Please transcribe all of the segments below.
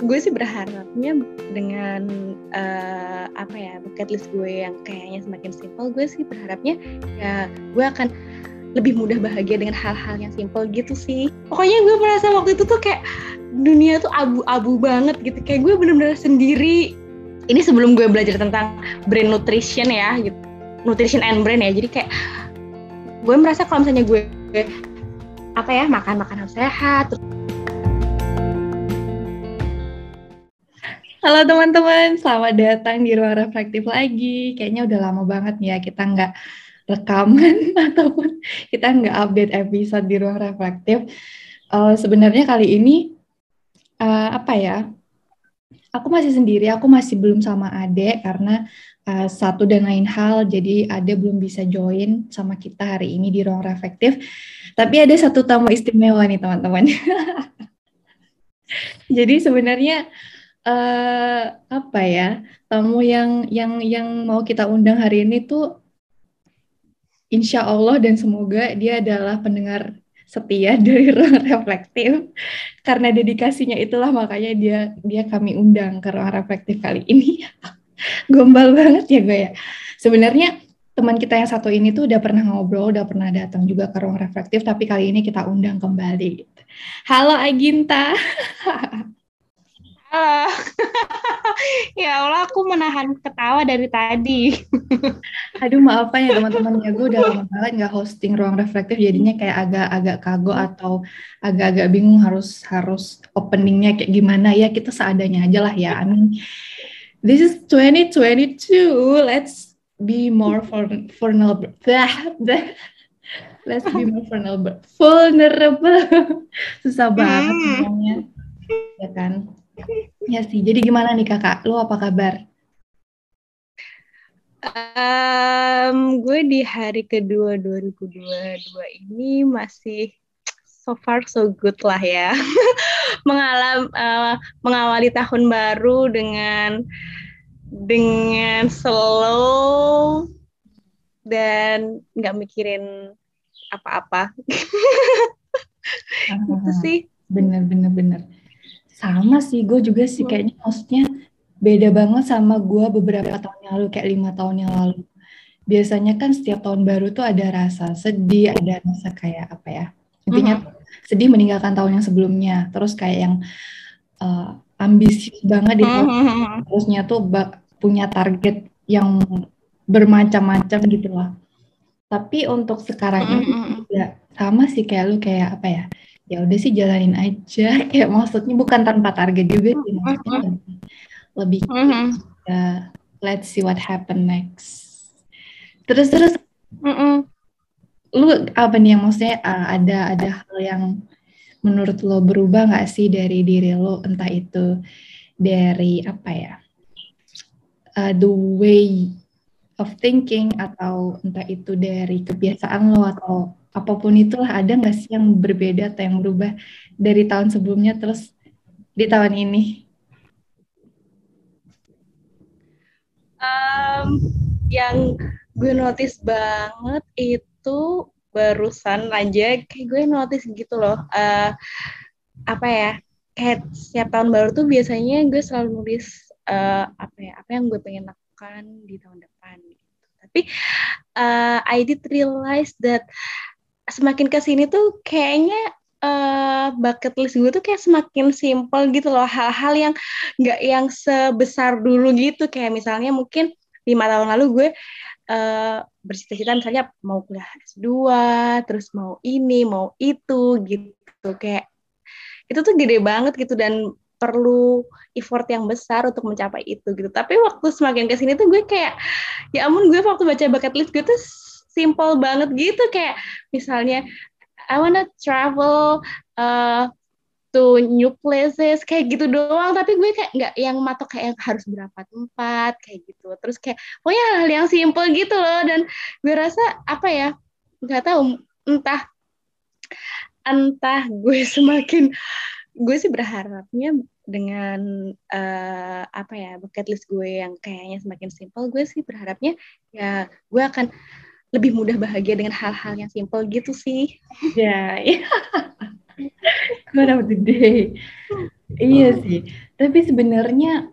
gue sih berharapnya dengan uh, apa ya bucket list gue yang kayaknya semakin simpel gue sih berharapnya ya gue akan lebih mudah bahagia dengan hal-hal yang simpel gitu sih. Pokoknya gue merasa waktu itu tuh kayak dunia tuh abu-abu banget gitu. Kayak gue bener-bener sendiri. Ini sebelum gue belajar tentang brain nutrition ya gitu. Nutrition and brain ya. Jadi kayak gue merasa kalau misalnya gue apa ya makan makanan sehat terus Halo teman-teman, selamat datang di Ruang Reflektif lagi. Kayaknya udah lama banget nih ya kita nggak rekaman ataupun kita nggak update episode di Ruang Reflektif. Uh, sebenarnya kali ini uh, apa ya? Aku masih sendiri, aku masih belum sama Ade karena uh, satu dan lain hal. Jadi Ade belum bisa join sama kita hari ini di Ruang Reflektif. Tapi ada satu tamu istimewa nih teman-teman. Jadi sebenarnya uh, apa ya tamu yang yang yang mau kita undang hari ini tuh insya Allah dan semoga dia adalah pendengar setia dari ruang reflektif. Karena dedikasinya itulah makanya dia dia kami undang ke ruang reflektif kali ini. Gombal banget ya gue ya. Sebenarnya teman kita yang satu ini tuh udah pernah ngobrol udah pernah datang juga ke ruang reflektif tapi kali ini kita undang kembali. Halo Aginta Halo. ya Allah, aku menahan ketawa dari tadi. Aduh, maafkan ya teman-teman ya, gue udah lama banget nggak hosting ruang reflektif, jadinya kayak agak-agak kagok atau agak-agak bingung harus harus openingnya kayak gimana ya. Kita seadanya aja lah ya. I mean, this is 2022. Let's be more vulnerable. Let's be more vulnerable. Vulnerable. Susah banget hmm. ngomongnya. Ya kan? Ya sih. Jadi gimana nih kakak? Lu apa kabar? Um, gue di hari kedua 2022 ini masih so far so good lah ya. Mengalam uh, mengawali tahun baru dengan dengan slow dan nggak mikirin apa-apa. itu sih. Bener bener bener sama sih, gue juga sih kayaknya maksudnya beda banget sama gue beberapa tahun yang lalu, kayak lima tahun yang lalu. Biasanya kan setiap tahun baru tuh ada rasa sedih, ada rasa kayak apa ya, intinya mm-hmm. sedih meninggalkan tahun yang sebelumnya, terus kayak yang uh, ambisius banget di tahun mm-hmm. terusnya tuh punya target yang bermacam-macam gitu lah. Tapi untuk sekarang ini mm-hmm. ya sama sih kayak lu kayak apa ya, ya udah sih jalanin aja kayak maksudnya bukan tanpa target juga sih maksudnya lebih, lebih mm-hmm. ya, let's see what happen next terus terus mm-mm. lu apa nih yang maksudnya uh, ada ada hal yang menurut lo berubah nggak sih dari diri lo entah itu dari apa ya uh, the way of thinking atau entah itu dari kebiasaan lo atau apa pun itulah ada nggak sih yang berbeda atau yang berubah dari tahun sebelumnya terus di tahun ini? Um, yang gue notice banget itu barusan aja kayak gue notice gitu loh uh, apa ya kayak setiap tahun baru tuh biasanya gue selalu nulis uh, apa ya apa yang gue pengen lakukan di tahun depan gitu. tapi uh, I did realize that semakin ke sini tuh kayaknya uh, bucket list gue tuh kayak semakin simple gitu loh. Hal-hal yang nggak yang sebesar dulu gitu. Kayak misalnya mungkin lima tahun lalu gue uh, bercita-cita misalnya mau kuliah S2 terus mau ini mau itu gitu. Kayak itu tuh gede banget gitu dan perlu effort yang besar untuk mencapai itu gitu. Tapi waktu semakin ke sini tuh gue kayak ya ampun gue waktu baca bucket list gue tuh simple banget gitu kayak misalnya I wanna travel uh, to new places kayak gitu doang. Tapi gue kayak nggak yang matok kayak harus berapa tempat kayak gitu. Terus kayak pokoknya hal yang simple gitu loh. Dan gue rasa apa ya nggak tahu entah entah gue semakin gue sih berharapnya dengan uh, apa ya bucket list gue yang kayaknya semakin simple gue sih berharapnya ya gue akan lebih mudah bahagia dengan hal-hal yang simple gitu sih. Ya, yeah, yeah. Of the day. iya sih. Tapi sebenarnya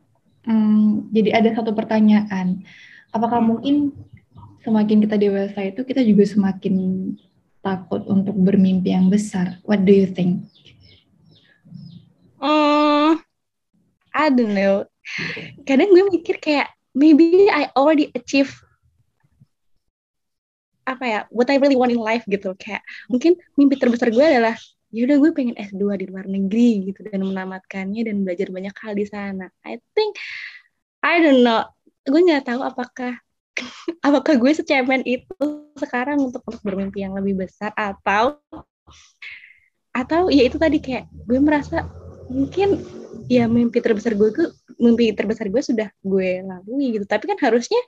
hmm, jadi ada satu pertanyaan. Apakah mungkin semakin kita dewasa itu kita juga semakin takut untuk bermimpi yang besar? What do you think? Hmm, I don't know. Kadang gue mikir kayak maybe I already achieve apa ya what I really want in life gitu kayak mungkin mimpi terbesar gue adalah ya udah gue pengen S2 di luar negeri gitu dan menamatkannya dan belajar banyak hal di sana. I think I don't know. Gue nggak tahu apakah apakah gue secemen itu sekarang untuk untuk bermimpi yang lebih besar atau atau ya itu tadi kayak gue merasa mungkin ya mimpi terbesar gue tuh mimpi terbesar gue sudah gue lalui gitu tapi kan harusnya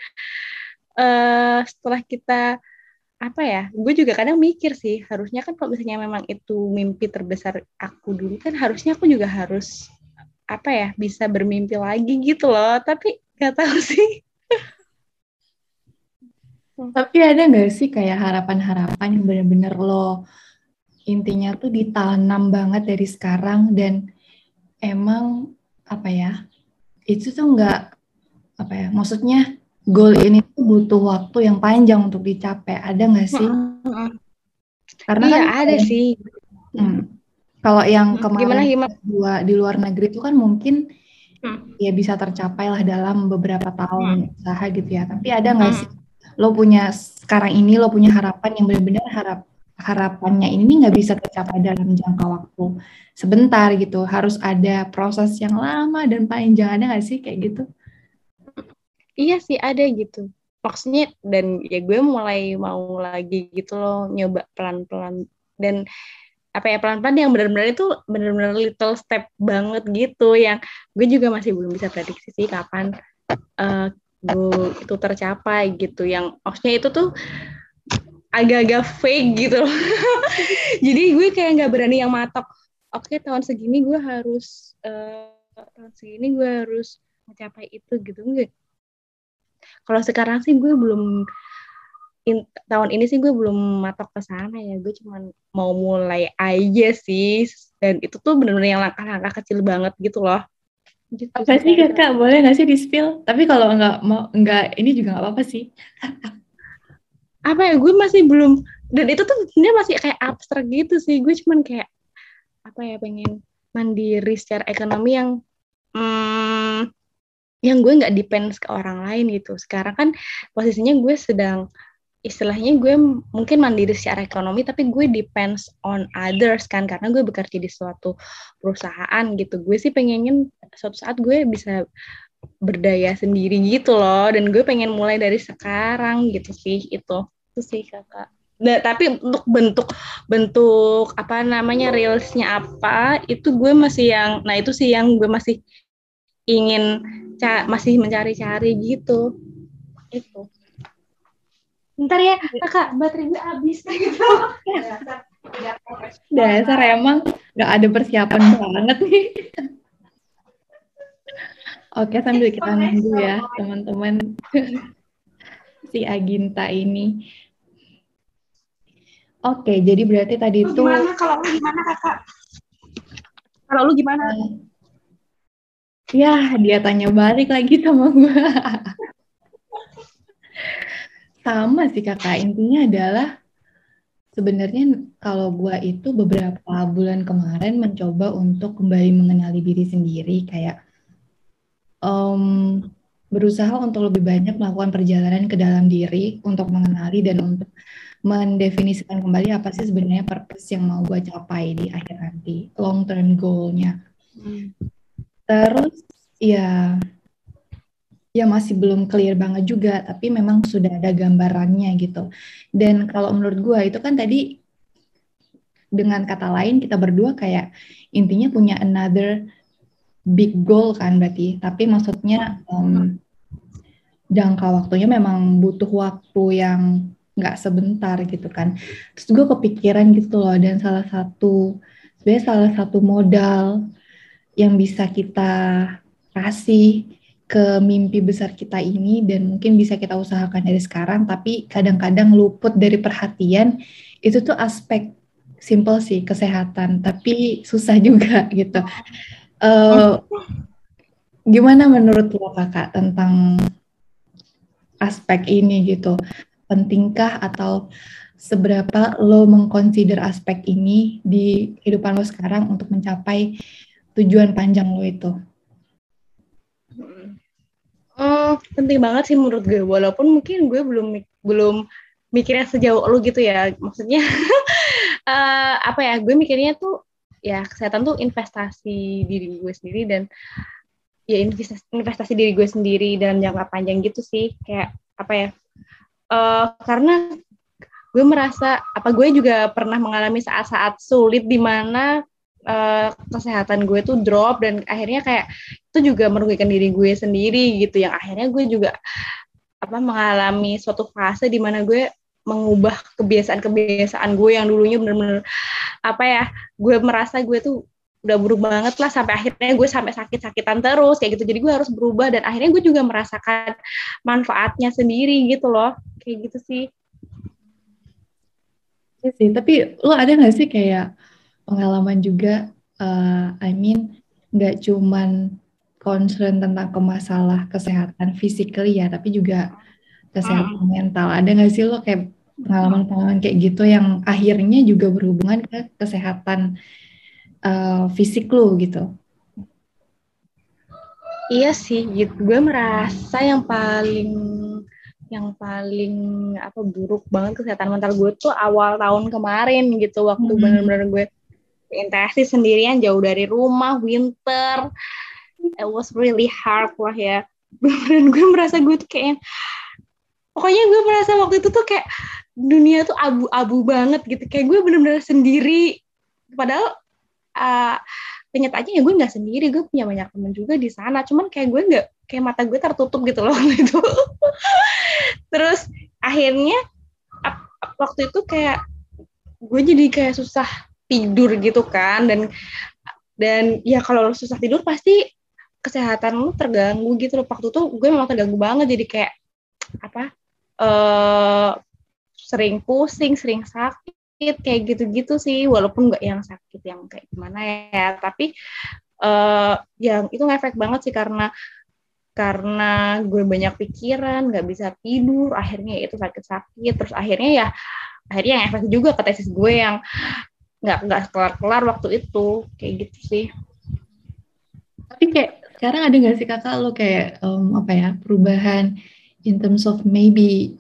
uh, setelah kita apa ya gue juga kadang mikir sih harusnya kan kalau misalnya memang itu mimpi terbesar aku dulu kan harusnya aku juga harus apa ya bisa bermimpi lagi gitu loh tapi nggak tahu sih. Tapi ada nggak sih kayak harapan-harapan yang benar-benar lo intinya tuh ditanam banget dari sekarang dan emang apa ya itu tuh nggak apa ya maksudnya goal ini tuh butuh waktu yang panjang untuk dicapai. Ada nggak sih? Karena iya, kan ada sih. Hmm, kalau yang kemarin gimana, gimana? Dua, di luar negeri itu kan mungkin hmm. ya bisa tercapai lah dalam beberapa tahun hmm. usaha gitu ya. Tapi ada nggak hmm. sih? Lo punya sekarang ini lo punya harapan yang benar-benar harap harapannya ini nggak bisa tercapai dalam jangka waktu sebentar gitu. Harus ada proses yang lama dan panjang. Ada nggak sih kayak gitu iya sih ada gitu maksudnya dan ya gue mulai mau lagi gitu loh nyoba pelan-pelan dan apa ya pelan-pelan yang benar-benar itu benar-benar little step banget gitu yang gue juga masih belum bisa prediksi sih kapan uh, gue itu tercapai gitu yang maksudnya itu tuh agak-agak fake gitu loh. Jadi gue kayak nggak berani yang matok. Oke tahun segini gue harus uh, tahun segini gue harus mencapai itu gitu enggak. Kalau sekarang sih gue belum in, tahun ini sih gue belum matok ke sana ya. Gue cuman mau mulai aja sih. Dan itu tuh bener-bener yang langkah-langkah kecil banget gitu loh. Gitu, apa sih kakak boleh nggak sih di spill? Tapi kalau nggak mau nggak ini juga nggak apa-apa sih. apa ya gue masih belum dan itu tuh sebenarnya masih kayak abstrak gitu sih gue cuman kayak apa ya pengen mandiri secara ekonomi yang hmm, yang gue nggak depends ke orang lain gitu. Sekarang kan posisinya gue sedang istilahnya gue mungkin mandiri secara ekonomi tapi gue depends on others kan karena gue bekerja di suatu perusahaan gitu. Gue sih pengenin suatu saat gue bisa berdaya sendiri gitu loh dan gue pengen mulai dari sekarang gitu sih itu. Itu sih kakak. Nah, tapi untuk bentuk bentuk apa namanya reelsnya apa itu gue masih yang nah itu sih yang gue masih ingin masih mencari-cari gitu itu Ntar ya kakak baterai gue habis gitu dasar emang nggak ada persiapan banget nih Oke, sambil kita nunggu ya, teman-teman. si Aginta ini. Oke, jadi berarti tadi itu. Gimana kalau lu gimana kakak? Kalau lu gimana? Ya, dia tanya balik lagi sama gue. sama sih kakak, intinya adalah sebenarnya kalau gue itu beberapa bulan kemarin mencoba untuk kembali mengenali diri sendiri, kayak um, berusaha untuk lebih banyak melakukan perjalanan ke dalam diri untuk mengenali dan untuk mendefinisikan kembali apa sih sebenarnya purpose yang mau gue capai di akhir nanti long term goalnya hmm. Terus ya ya masih belum clear banget juga tapi memang sudah ada gambarannya gitu. Dan kalau menurut gue itu kan tadi dengan kata lain kita berdua kayak intinya punya another big goal kan berarti. Tapi maksudnya um, jangka waktunya memang butuh waktu yang nggak sebentar gitu kan. Terus gue kepikiran gitu loh dan salah satu sebenarnya salah satu modal yang bisa kita kasih ke mimpi besar kita ini dan mungkin bisa kita usahakan dari sekarang tapi kadang-kadang luput dari perhatian itu tuh aspek simple sih kesehatan tapi susah juga gitu. Uh, gimana menurut lo kakak tentang aspek ini gitu? Pentingkah atau seberapa lo mengconsider aspek ini di kehidupan lo sekarang untuk mencapai tujuan panjang lo itu? Hmm, penting banget sih menurut gue. Walaupun mungkin gue belum belum mikirnya sejauh lo gitu ya. Maksudnya uh, apa ya gue mikirnya tuh ya kesehatan tuh investasi diri gue sendiri dan ya investasi, investasi diri gue sendiri dan jangka panjang gitu sih. Kayak apa ya uh, karena gue merasa apa gue juga pernah mengalami saat-saat sulit di mana uh, kesehatan gue tuh drop dan akhirnya kayak itu juga merugikan diri gue sendiri gitu. Yang akhirnya gue juga apa mengalami suatu fase di mana gue mengubah kebiasaan-kebiasaan gue yang dulunya bener-bener apa ya gue merasa gue tuh udah berubah banget lah sampai akhirnya gue sampai sakit-sakitan terus kayak gitu. Jadi gue harus berubah dan akhirnya gue juga merasakan manfaatnya sendiri gitu loh. Kayak gitu sih. Iya sih, tapi lo ada gak sih kayak pengalaman juga, uh, I mean, nggak cuman concern tentang ke masalah kesehatan physically ya, tapi juga kesehatan hmm. mental. Ada gak sih lo kayak pengalaman-pengalaman kayak gitu yang akhirnya juga berhubungan ke kesehatan uh, fisik lo gitu? Iya sih, gitu. Gue merasa yang paling yang paling apa buruk banget kesehatan mental gue tuh awal tahun kemarin gitu waktu hmm. bener-bener gue interaksi sendirian jauh dari rumah winter. It was really hard lah ya. Dan gue merasa gue tuh kayak pokoknya gue merasa waktu itu tuh kayak dunia tuh abu-abu banget gitu. Kayak gue bener-bener sendiri. Padahal uh, kenyataannya ya gue nggak sendiri. Gue punya banyak temen juga di sana. Cuman kayak gue nggak kayak mata gue tertutup gitu loh gitu terus akhirnya waktu itu kayak gue jadi kayak susah tidur gitu kan dan dan ya kalau susah tidur pasti kesehatan lu terganggu gitu loh. Waktu itu gue memang terganggu banget jadi kayak apa uh, sering pusing sering sakit kayak gitu-gitu sih. Walaupun nggak yang sakit yang kayak gimana ya tapi uh, yang itu ngefek banget sih karena karena gue banyak pikiran nggak bisa tidur akhirnya itu sakit-sakit. Terus akhirnya ya akhirnya yang efek juga ke tesis gue yang nggak nggak kelar-kelar waktu itu kayak gitu sih tapi kayak sekarang ada nggak sih kakak lo kayak um, apa ya perubahan in terms of maybe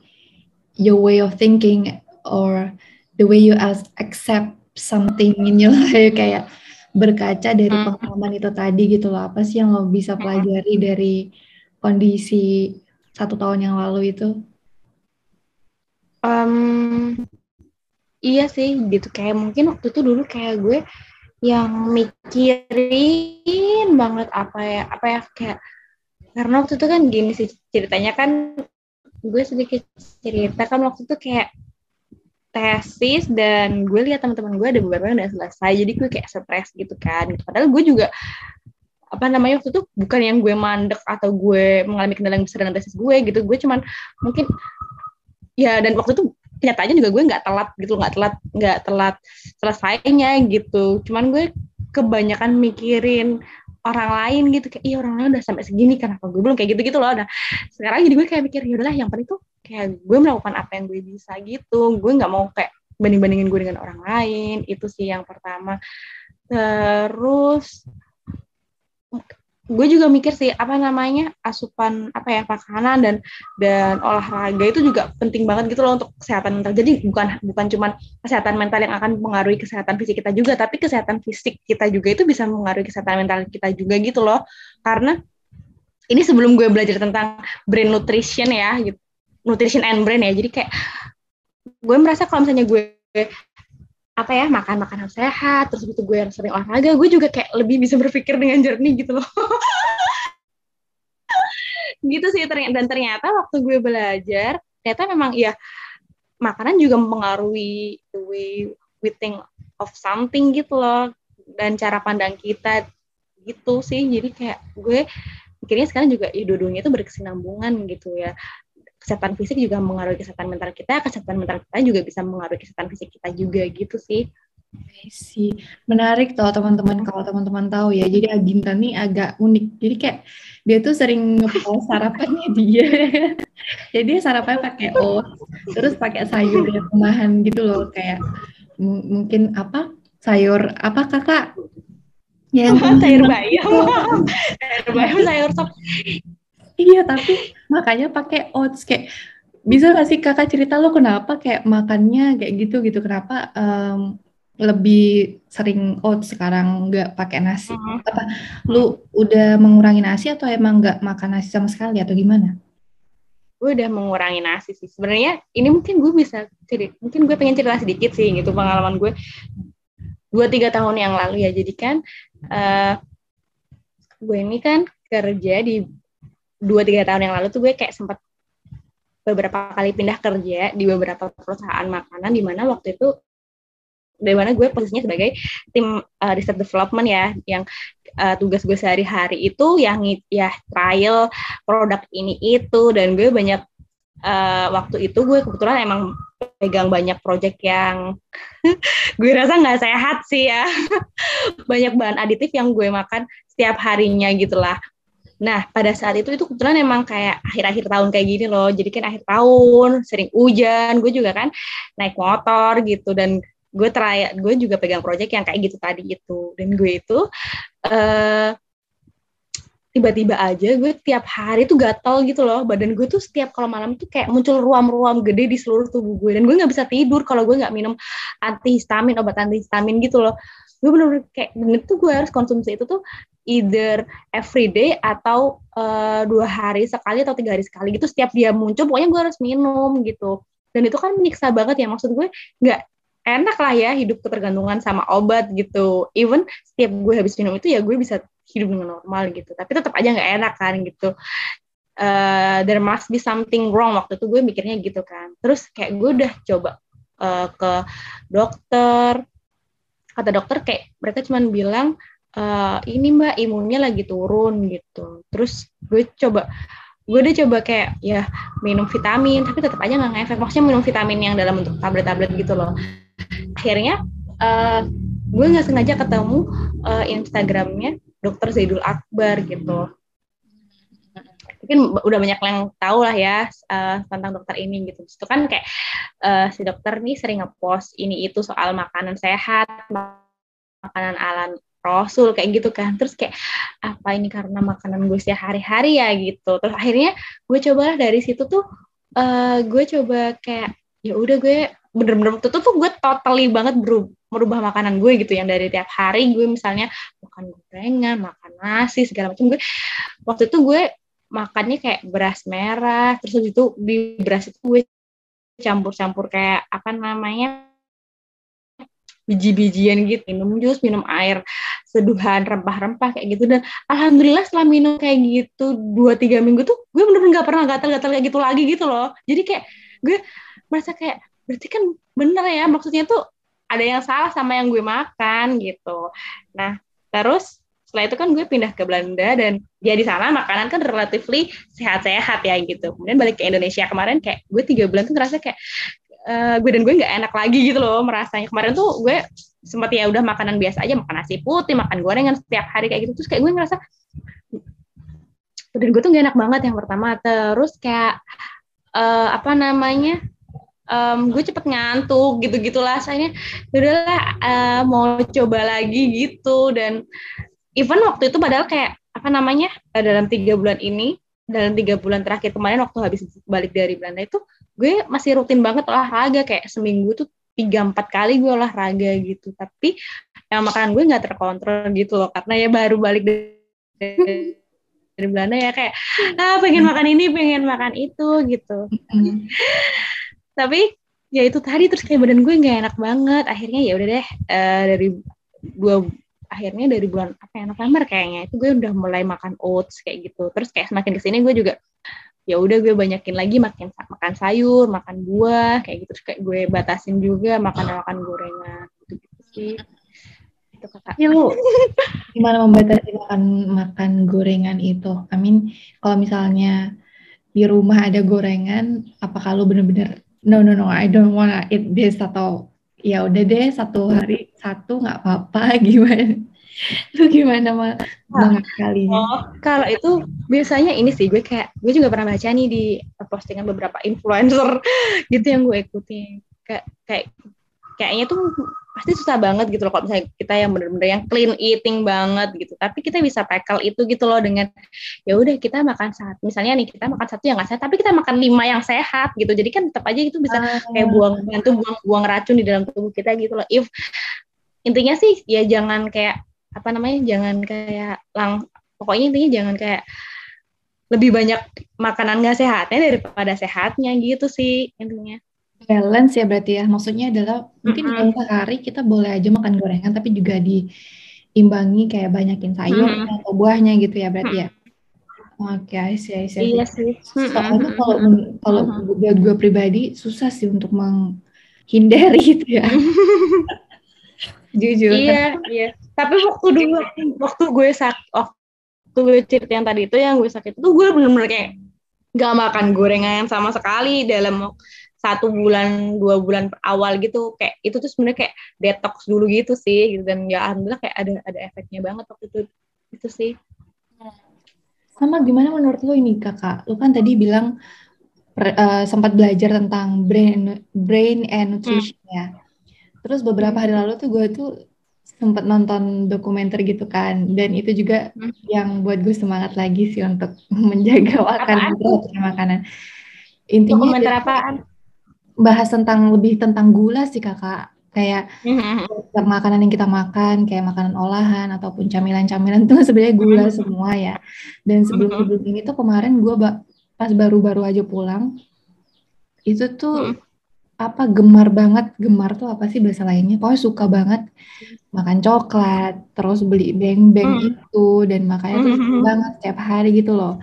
your way of thinking or the way you accept something in your life kayak berkaca dari hmm. pengalaman itu tadi gitu loh apa sih yang lo bisa hmm. pelajari dari kondisi satu tahun yang lalu itu? Um, iya sih gitu. Kayak mungkin waktu itu dulu kayak gue yang mikirin banget apa ya apa ya kayak karena waktu itu kan gini sih ceritanya kan gue sedikit cerita kan waktu itu kayak tesis dan gue lihat teman-teman gue ada beberapa yang udah selesai jadi gue kayak stres gitu kan. Padahal gue juga apa namanya waktu itu bukan yang gue mandek atau gue mengalami kendala yang besar dengan tesis gue gitu. Gue cuman mungkin ya dan waktu itu kenyataannya juga gue nggak telat gitu nggak telat nggak telat selesainya gitu. Cuman gue kebanyakan mikirin orang lain gitu kayak iya orang lain udah sampai segini kenapa gue belum? Kayak gitu gitu loh. Nah sekarang jadi gue kayak mikir ya udahlah yang penting tuh kayak gue melakukan apa yang gue bisa gitu. Gue nggak mau kayak banding bandingin gue dengan orang lain. Itu sih yang pertama. Terus gue juga mikir sih apa namanya asupan apa ya makanan dan dan olahraga itu juga penting banget gitu loh untuk kesehatan mental. Jadi bukan bukan cuma kesehatan mental yang akan mengaruhi kesehatan fisik kita juga tapi kesehatan fisik kita juga itu bisa mengaruhi kesehatan mental kita juga gitu loh. Karena ini sebelum gue belajar tentang brain nutrition ya gitu nutrition and brain ya. Jadi kayak gue merasa kalau misalnya gue apa ya makan makanan sehat terus itu gue yang sering olahraga gue juga kayak lebih bisa berpikir dengan jernih gitu loh. Gitu sih dan ternyata waktu gue belajar ternyata memang ya makanan juga mempengaruhi the way we think of something gitu loh dan cara pandang kita gitu sih. Jadi kayak gue mikirnya sekarang juga ya dua-duanya itu berkesinambungan gitu ya kesehatan fisik juga mengaruhi kesehatan mental kita, kesehatan mental kita juga bisa mengaruhi kesehatan fisik kita juga gitu sih. sih menarik tau teman-teman kalau teman-teman tahu ya. Jadi Aginta nih agak unik. Jadi kayak dia tuh sering ngepost sarapannya dia. Jadi sarapannya pakai oats terus pakai sayur yang rumahan gitu loh. Kayak mungkin apa? Sayur apa kakak? Yang sayur bayam. Sayur bayam sayur sop iya tapi makanya pakai oats kayak bisa gak sih kakak cerita lo kenapa kayak makannya kayak gitu gitu kenapa um, lebih sering oats sekarang nggak pakai nasi? Hmm. Apa lu udah mengurangi nasi atau emang nggak makan nasi sama sekali atau gimana? Gue udah mengurangi nasi sih. Sebenarnya ini mungkin gue bisa cerita, mungkin gue pengen cerita sedikit sih gitu pengalaman gue dua tiga tahun yang lalu ya. Jadi kan uh, gue ini kan kerja di dua tiga tahun yang lalu tuh gue kayak sempat beberapa kali pindah kerja di beberapa perusahaan makanan di mana waktu itu dari mana gue posisinya sebagai tim uh, research development ya yang uh, tugas gue sehari-hari itu yang ya trial produk ini itu dan gue banyak uh, waktu itu gue kebetulan emang pegang banyak project yang gue rasa nggak sehat sih ya. Banyak bahan aditif yang gue makan setiap harinya gitulah Nah, pada saat itu itu kebetulan emang kayak akhir-akhir tahun kayak gini loh. Jadi kan akhir tahun, sering hujan, gue juga kan naik motor gitu. Dan gue try gue juga pegang project yang kayak gitu tadi itu. Dan gue itu uh, tiba-tiba aja gue tiap hari tuh gatal gitu loh. Badan gue tuh setiap kalau malam tuh kayak muncul ruam-ruam gede di seluruh tubuh gue. Dan gue nggak bisa tidur kalau gue nggak minum antihistamin obat antihistamin gitu loh. Gue bener-bener kayak bener tuh gue harus konsumsi itu tuh either every day atau uh, dua hari sekali atau tiga hari sekali gitu setiap dia muncul pokoknya gue harus minum gitu dan itu kan menyiksa banget ya maksud gue nggak enak lah ya hidup ketergantungan sama obat gitu. Even setiap gue habis minum itu ya gue bisa hidup dengan normal gitu. Tapi tetap aja nggak enak kan gitu. Uh, there must be something wrong waktu itu gue mikirnya gitu kan. Terus kayak gue udah coba uh, ke dokter. Kata dokter kayak mereka cuma bilang uh, ini mbak imunnya lagi turun gitu. Terus gue coba gue udah coba kayak ya minum vitamin tapi tetap aja nggak ngefek. Maksudnya minum vitamin yang dalam bentuk tablet-tablet gitu loh. Akhirnya uh, gue nggak sengaja ketemu uh, Instagramnya dokter Zaidul Akbar gitu. Mungkin udah banyak yang tahu lah ya uh, tentang dokter ini gitu. Itu kan kayak uh, si dokter nih sering ngepost ini itu soal makanan sehat makanan alam Rasul kayak gitu kan. Terus kayak apa ini karena makanan gue sehari-hari ya? gitu. Terus akhirnya gue coba dari situ tuh uh, gue coba kayak ya udah gue bener-bener waktu itu tuh gue totally banget merubah makanan gue gitu yang dari tiap hari gue misalnya makan gorengan makan nasi segala macam. Gue waktu itu gue makannya kayak beras merah terus itu di beras itu gue campur-campur kayak apa namanya biji-bijian gitu minum jus minum air seduhan rempah-rempah kayak gitu. Dan alhamdulillah setelah minum kayak gitu dua tiga minggu tuh gue bener-bener gak pernah gatal-gatal kayak gitu lagi gitu loh. Jadi kayak gue merasa kayak berarti kan bener ya maksudnya tuh ada yang salah sama yang gue makan gitu. Nah terus setelah itu kan gue pindah ke Belanda dan dia di sana makanan kan relatively sehat-sehat ya gitu. Kemudian balik ke Indonesia kemarin kayak gue tiga bulan tuh ngerasa kayak uh, gue dan gue nggak enak lagi gitu loh merasanya. Kemarin tuh gue sempat ya udah makanan biasa aja makan nasi putih makan gorengan setiap hari kayak gitu. Terus kayak gue ngerasa dan gue tuh gak enak banget yang pertama. Terus kayak uh, apa namanya um, gue cepet ngantuk gitu gitulah saya udahlah uh, mau coba lagi gitu. Dan even waktu itu padahal kayak apa namanya dalam tiga bulan ini dalam tiga bulan terakhir kemarin waktu habis balik dari Belanda itu gue masih rutin banget olahraga kayak seminggu tuh tiga empat kali gue olahraga gitu. Tapi yang makanan gue nggak terkontrol gitu loh karena ya baru balik dari, dari Belanda ya kayak ah pengen makan ini pengen makan itu gitu. Tapi ya itu tadi terus kayak badan gue nggak enak banget. Akhirnya ya udah deh uh, dari dua akhirnya dari bulan apa ya November kayaknya itu gue udah mulai makan oats kayak gitu. Terus kayak semakin ke sini gue juga ya udah gue banyakin lagi makin makan sayur makan buah kayak gitu. Kayak gue batasin juga makan makan gorengan. Gitu gitu sih. Itu kakak ya lu gimana membatasi makan makan gorengan itu? I mean kalau misalnya di rumah ada gorengan apa kalau bener-bener no no no I don't wanna eat this atau ya udah deh satu hari satu nggak apa-apa gimana lu gimana mah banget kali oh kalau itu biasanya ini sih gue kayak gue juga pernah baca nih di postingan beberapa influencer gitu yang gue ikutin. Kayak kayak kayaknya tuh pasti susah banget gitu loh kalau misalnya kita yang bener-bener yang clean eating banget gitu. Tapi kita bisa tackle itu gitu loh dengan ya udah kita makan satu misalnya nih kita makan satu yang nggak sehat tapi kita makan lima yang sehat gitu. Jadi kan tetap aja itu bisa ah. kayak buang bantu buang buang racun di dalam tubuh kita gitu loh. If intinya sih ya jangan kayak apa namanya jangan kayak lang pokoknya intinya jangan kayak lebih banyak makanan gak sehatnya daripada sehatnya gitu sih intinya balance ya berarti ya. Maksudnya adalah mungkin mm -hmm. sehari kita boleh aja makan gorengan tapi juga diimbangi kayak banyakin sayur mm -hmm. atau buahnya gitu ya berarti ya. Oke, okay, I see, Iya sih. Soalnya kalau kalau buat gue pribadi susah sih untuk menghindari itu ya. Jujur. Iya, iya. Tapi waktu dulu waktu gue sak waktu gue cerita yang tadi itu yang gue sakit itu gue bener-bener kayak gak makan gorengan sama sekali dalam satu bulan dua bulan awal gitu. Kayak itu tuh sebenarnya kayak detox dulu gitu sih gitu. Dan ya alhamdulillah kayak ada ada efeknya banget waktu itu itu sih. Sama gimana menurut lo ini kakak? Lo kan tadi bilang uh, sempat belajar tentang brain brain and nutrition hmm. ya. Terus beberapa hari lalu tuh gue tuh sempat nonton dokumenter gitu kan dan itu juga hmm. yang buat gue semangat lagi sih untuk menjaga makanan makanan intinya dokumenter apaan bahas tentang lebih tentang gula sih kakak kayak mm-hmm. makanan yang kita makan kayak makanan olahan ataupun camilan-camilan itu sebenarnya gula mm-hmm. semua ya dan sebelum mm-hmm. sebelum ini tuh kemarin gue pas baru-baru aja pulang itu tuh mm-hmm. Apa gemar banget gemar tuh apa sih bahasa lainnya pokoknya suka banget makan coklat terus beli beng-beng mm-hmm. itu dan makanya tuh mm-hmm. banget setiap hari gitu loh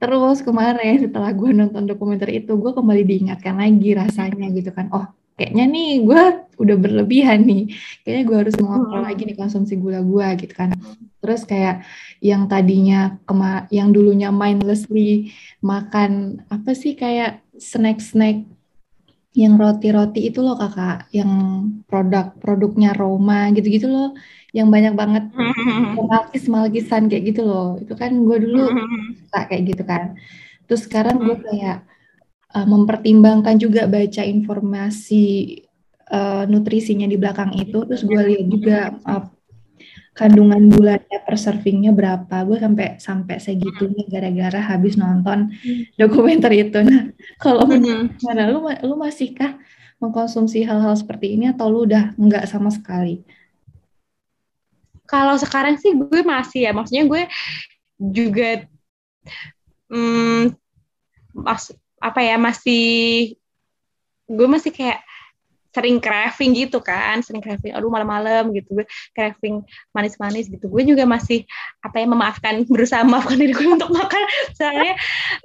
Terus kemarin setelah gue nonton dokumenter itu, gue kembali diingatkan lagi rasanya gitu kan. Oh, kayaknya nih gue udah berlebihan nih. Kayaknya gue harus mengontrol lagi nih konsumsi gula gue gitu kan. Terus kayak yang tadinya kema yang dulunya mindlessly makan apa sih kayak snack-snack yang roti-roti itu loh kakak, yang produk-produknya Roma gitu-gitu loh. Yang banyak banget malkis malkisan kayak gitu loh. Itu kan gue dulu suka kayak gitu kan. Terus sekarang gue kayak uh, mempertimbangkan juga baca informasi uh, nutrisinya di belakang itu. Terus gue lihat juga uh, kandungan gulanya per servingnya berapa? Gue sampai sampai segitunya gara-gara habis nonton dokumenter itu. Nah kalau mana lu lu masihkah mengkonsumsi hal-hal seperti ini atau lu udah nggak sama sekali? Kalau sekarang sih gue masih ya. Maksudnya gue juga hmm, mas, apa ya masih gue masih kayak sering craving gitu kan sering craving aduh malam-malam gitu. Gue craving manis-manis gitu. Gue juga masih apa ya memaafkan berusaha memaafkan diri gue untuk makan. Misalnya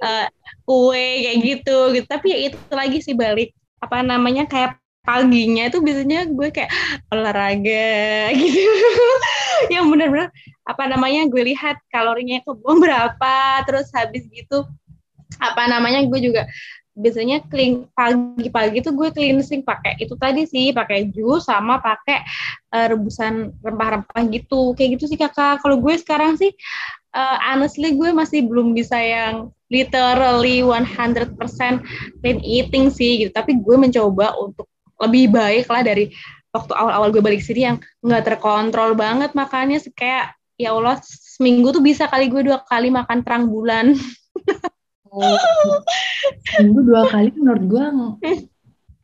uh, kue kayak gitu gitu. Tapi ya itu lagi sih balik apa namanya kayak paginya itu biasanya gue kayak olahraga gitu. Yang bener-bener apa namanya gue lihat kalorinya itu berapa terus habis gitu apa namanya gue juga biasanya clean pagi-pagi tuh gue cleansing pakai itu tadi sih pakai jus sama pakai uh, rebusan rempah-rempah gitu. Kayak gitu sih kakak. Kalau gue sekarang sih uh, honestly gue masih belum bisa yang literally 100% clean eating sih gitu. Tapi gue mencoba untuk lebih baik lah dari waktu awal-awal gue balik sini yang nggak terkontrol banget makannya kayak ya Allah seminggu tuh bisa kali gue dua kali makan terang bulan seminggu dua kali menurut gue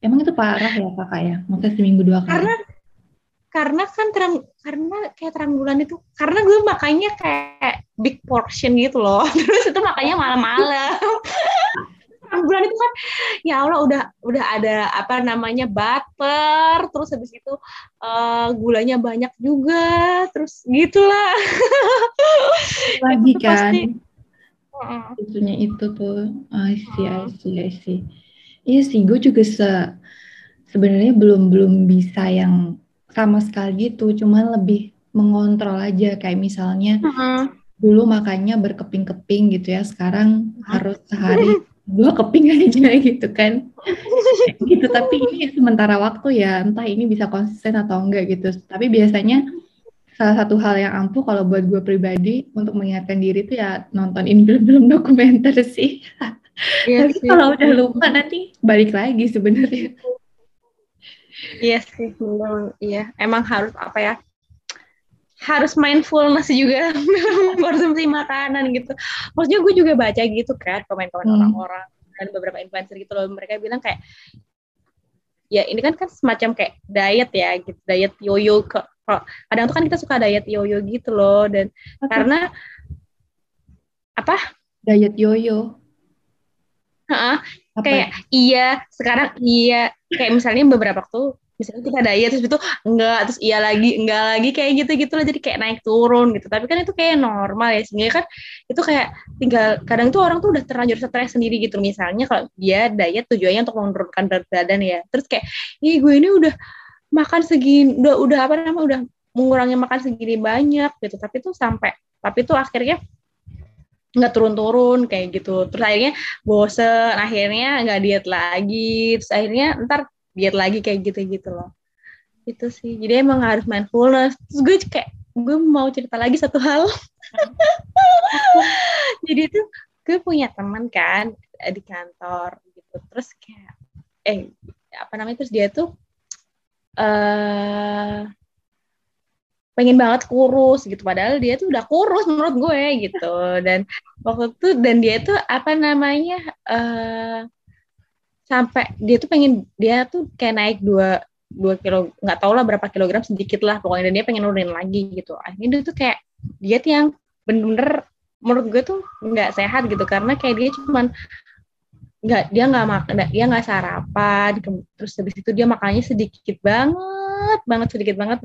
emang itu parah ya kakak ya? Maksudnya seminggu dua kali. Karena karena kan terang karena kayak terang bulan itu karena gue makanya kayak big portion gitu loh. Terus itu makanya malam-malam. Bulan itu kan ya Allah udah udah ada apa namanya butter terus habis itu uh, gulanya banyak juga terus gitulah. Lagi kan itunya itu tuh. I see I see I see. Iya sih gue juga se sebenarnya belum belum bisa yang sama sekali gitu. Cuman lebih mengontrol aja. Kayak misalnya uh -huh. dulu makannya berkeping-keping gitu ya. Sekarang harus sehari dua keping aja gitu kan. Gitu tapi ini sementara waktu ya. Entah ini bisa konsisten atau enggak gitu. Tapi biasanya salah satu hal yang ampuh kalau buat gue pribadi untuk mengingatkan diri itu ya nontonin film-film dokumenter sih Iya Tapi kalau udah lupa nanti balik lagi sebenarnya. Iya sih, benar. Iya, emang harus apa ya? Harus mindfulness juga konsumsi makanan gitu. Maksudnya gue juga baca gitu kan komen-komen hmm. orang-orang dan beberapa influencer gitu loh. Mereka bilang kayak ya ini kan kan semacam kayak diet ya gitu, diet yoyo ke kadang tuh kan kita suka diet yoyo gitu loh dan okay. karena apa? Diet yoyo Heeh. Kayak iya, sekarang iya. Kayak misalnya beberapa waktu misalnya kita diet terus itu enggak terus iya lagi enggak lagi kayak gitu gitu lah jadi kayak naik turun gitu tapi kan itu kayak normal ya sehingga kan itu kayak tinggal kadang tuh orang tuh udah terlanjur stres sendiri gitu misalnya kalau dia diet tujuannya untuk menurunkan berat badan ya terus kayak ih gue ini udah makan segini udah udah apa namanya udah mengurangi makan segini banyak gitu. Tapi tuh sampai tapi tuh akhirnya nggak turun-turun kayak gitu. Terus akhirnya bosen akhirnya nggak diet lagi. Terus akhirnya ntar diet lagi kayak gitu gitu loh. Itu sih. Jadi emang harus mindfulness. Terus gue kayak gue mau cerita lagi satu hal. Jadi tuh gue punya teman kan di kantor gitu. Terus kayak eh apa namanya terus dia tuh eh uh, pengen banget kurus gitu. Padahal dia tuh udah kurus menurut gue gitu. Dan waktu itu dan dia tuh apa namanya uh, sampai dia tuh pengen dia tuh kayak naik dua dua kilo nggak tau lah berapa kilogram sedikit lah pokoknya. Dan dia pengen nurunin lagi gitu. Akhirnya dia tuh kayak diet yang bener-bener menurut gue tuh nggak sehat gitu. Karena kayak dia cuman nggak dia nggak makan dia nggak sarapan terus habis itu dia makannya sedikit banget banget sedikit banget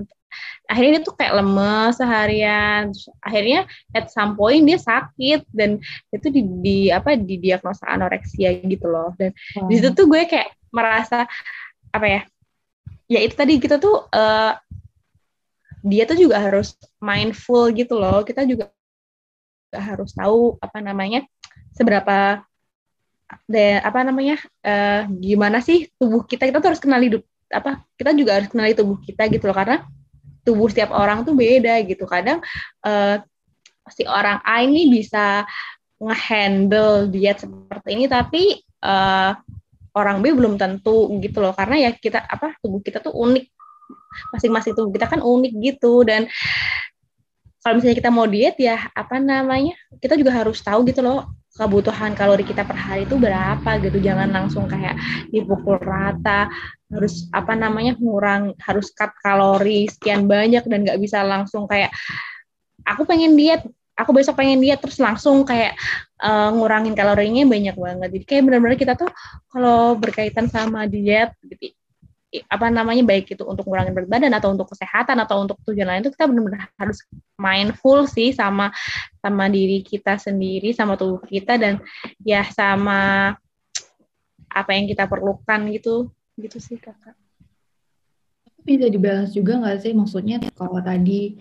akhirnya dia tuh kayak lemes seharian Terus akhirnya at some point dia sakit dan itu di, di apa di diagnosa anoreksia gitu loh dan hmm. di situ tuh gue kayak merasa apa ya ya itu tadi kita tuh uh, dia tuh juga harus mindful gitu loh kita juga harus tahu apa namanya seberapa de, apa namanya uh, gimana sih tubuh kita? Kita tuh harus kenali apa kita juga harus kenali tubuh kita gitu loh karena tubuh setiap orang tuh beda gitu. Kadang uh, si orang A ini bisa ngehandle diet seperti ini tapi uh, orang B belum tentu gitu loh. Karena ya kita apa tubuh kita tuh unik. Masing-masing tubuh kita kan unik gitu dan kalau misalnya kita mau diet ya apa namanya kita juga harus tahu gitu loh kebutuhan kalori kita per hari itu berapa gitu. Jangan langsung kayak dipukul rata harus apa namanya ngurang harus cut kalori sekian banyak dan nggak bisa langsung kayak aku pengen diet aku besok pengen diet. Terus langsung kayak uh, ngurangin kalorinya banyak banget. Jadi kayak benar-benar kita tuh kalau berkaitan sama diet gitu apa namanya baik itu untuk ngurangin berat badan atau untuk kesehatan atau untuk tujuan lain itu kita benar-benar harus mindful sih sama sama diri kita sendiri sama tubuh kita dan ya sama apa yang kita perlukan gitu gitu sih kakak bisa dibalas juga nggak sih? Maksudnya kalau tadi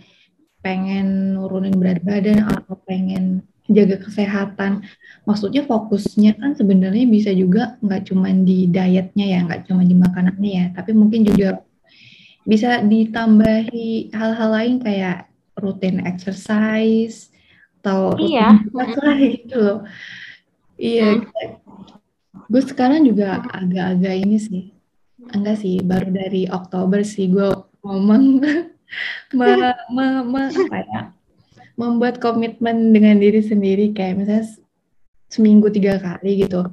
pengen nurunin berat badan atau pengen jaga kesehatan. Maksudnya fokusnya kan sebenarnya bisa juga nggak cuma di dietnya ya, nggak cuma di makanannya ya, tapi mungkin juga bisa ditambahi hal-hal lain kayak rutin exercise atau iya. rutin lah gitu loh. Iya, hmm. gue sekarang juga agak-agak ini sih, enggak sih, baru dari Oktober sih gue ngomong me, me, me, apa ya, membuat komitmen dengan diri sendiri kayak misalnya seminggu tiga kali gitu.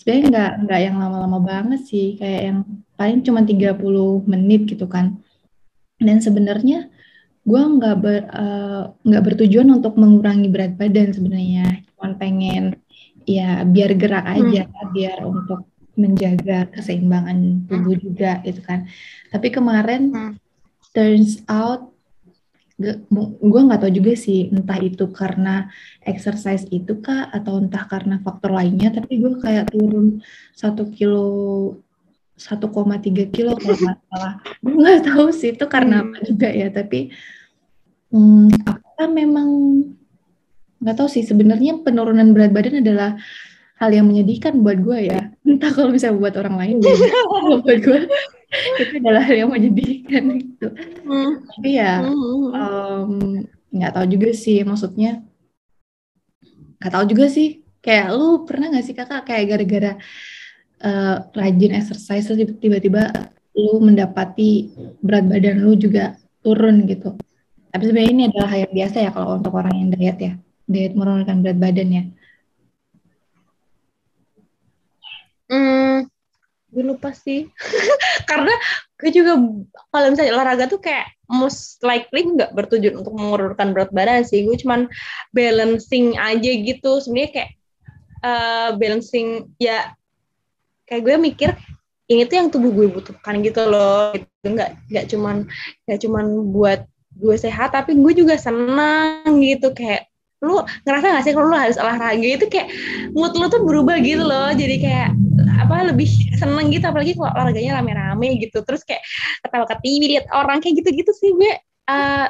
Sebenarnya nggak nggak yang lama-lama banget sih, kayak yang paling cuma 30 menit gitu kan. Dan sebenarnya gue nggak ber, uh, nggak bertujuan untuk mengurangi berat badan sebenarnya, cuma pengen ya biar gerak hmm. aja, hmm. biar untuk menjaga keseimbangan tubuh hmm. juga gitu kan. Tapi kemarin hmm. turns out gue nggak tahu juga sih entah itu karena exercise itu kah atau entah karena faktor lainnya tapi gue kayak turun satu kilo 1,3 kilo kalau nggak salah. Gue nggak tahu sih itu karena apa hmm. juga ya tapi hmm, apa memang nggak tahu sih sebenarnya penurunan berat badan adalah hal yang menyedihkan buat gue ya. Entah kalau bisa buat orang lain buat gue itu adalah hal yang menyedihkan gitu. Hmm. tapi ya nggak um, tahu juga sih maksudnya nggak tahu juga sih. Kayak lu pernah nggak sih kakak kayak gara-gara uh, rajin exercise tiba-tiba lu mendapati berat badan lu juga turun gitu. Tapi sebenarnya ini adalah hal yang biasa ya kalau untuk orang yang diet ya. Diet menurunkan berat badan ya. Hmm gue lupa sih. Karena gue juga kalau misalnya olahraga tuh kayak most likely nggak bertujuan untuk menurunkan berat badan sih. Gue cuman balancing aja gitu. Sebenarnya kayak uh, balancing ya kayak gue mikir ini tuh yang tubuh gue butuhkan gitu loh. Gitu. Nggak nggak cuman nggak cuman buat gue sehat tapi gue juga senang gitu. Kayak lu ngerasa gak sih kalau lu harus olahraga itu kayak mood lu tuh berubah gitu loh. Jadi kayak apa lebih seneng gitu apalagi kalau olahraganya rame-rame gitu. Terus kayak ketawa ke TV lihat orang kayak gitu-gitu sih gue uh,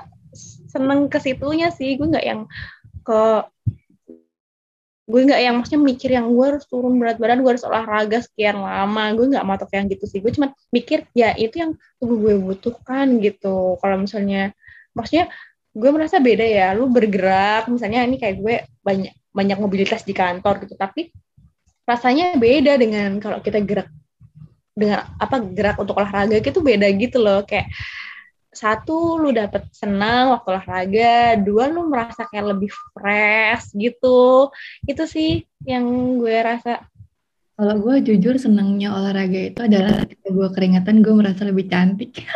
seneng ke situnya sih. Gue nggak yang ke gue nggak yang maksudnya mikir yang gue harus turun berat badan gue harus olahraga sekian lama. Gue nggak matok yang gitu sih. Gue cuma mikir ya itu yang tubuh gue butuhkan gitu. Kalau misalnya maksudnya gue merasa beda ya. Lu bergerak misalnya ini kayak gue banyak banyak mobilitas di kantor gitu. Tapi rasanya beda dengan kalau kita gerak dengan apa gerak untuk olahraga itu beda gitu loh. Kayak satu lu dapet senang waktu olahraga dua lu merasa kayak lebih fresh gitu. Itu sih yang gue rasa. Kalau gue jujur senangnya olahraga itu adalah ketika gue keringatan gue merasa lebih cantik.